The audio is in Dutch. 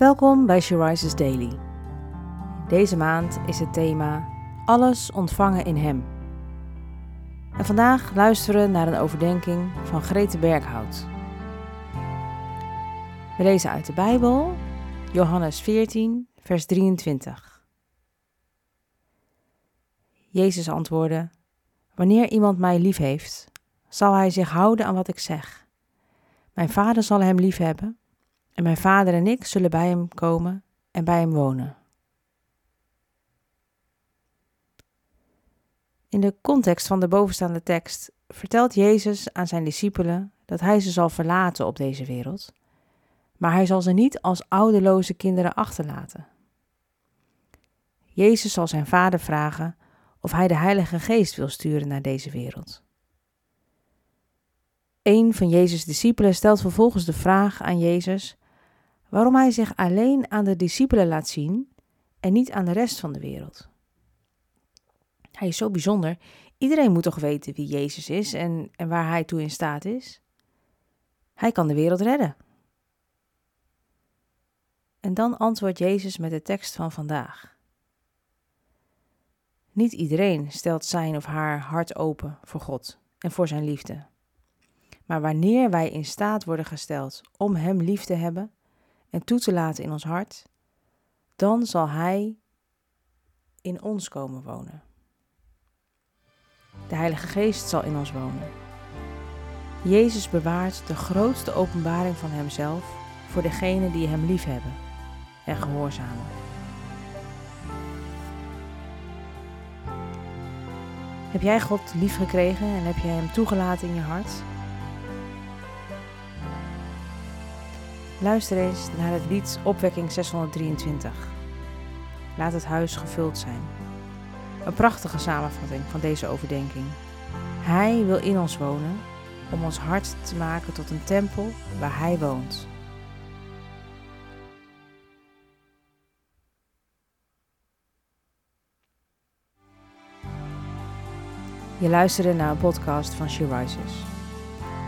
Welkom bij She Daily. Deze maand is het thema Alles ontvangen in Hem. En vandaag luisteren we naar een overdenking van Grete Berghout. We lezen uit de Bijbel, Johannes 14, vers 23. Jezus antwoordde: Wanneer iemand mij lief heeft, zal hij zich houden aan wat ik zeg. Mijn vader zal hem lief hebben en mijn vader en ik zullen bij hem komen en bij hem wonen. In de context van de bovenstaande tekst vertelt Jezus aan zijn discipelen dat hij ze zal verlaten op deze wereld, maar hij zal ze niet als ouderloze kinderen achterlaten. Jezus zal zijn vader vragen of hij de Heilige Geest wil sturen naar deze wereld. Een van Jezus' discipelen stelt vervolgens de vraag aan Jezus waarom hij zich alleen aan de discipelen laat zien en niet aan de rest van de wereld. Hij is zo bijzonder. Iedereen moet toch weten wie Jezus is en, en waar hij toe in staat is? Hij kan de wereld redden. En dan antwoordt Jezus met de tekst van vandaag. Niet iedereen stelt zijn of haar hart open voor God en voor zijn liefde. Maar wanneer wij in staat worden gesteld om Hem lief te hebben en toe te laten in ons hart, dan zal Hij in ons komen wonen. De Heilige Geest zal in ons wonen. Jezus bewaart de grootste openbaring van Hemzelf voor degenen die Hem lief hebben en gehoorzamen. Heb jij God lief gekregen en heb jij Hem toegelaten in je hart? Luister eens naar het lied Opwekking 623. Laat het huis gevuld zijn. Een prachtige samenvatting van deze overdenking. Hij wil in ons wonen om ons hart te maken tot een tempel waar Hij woont. Je luisterde naar een podcast van She Rises.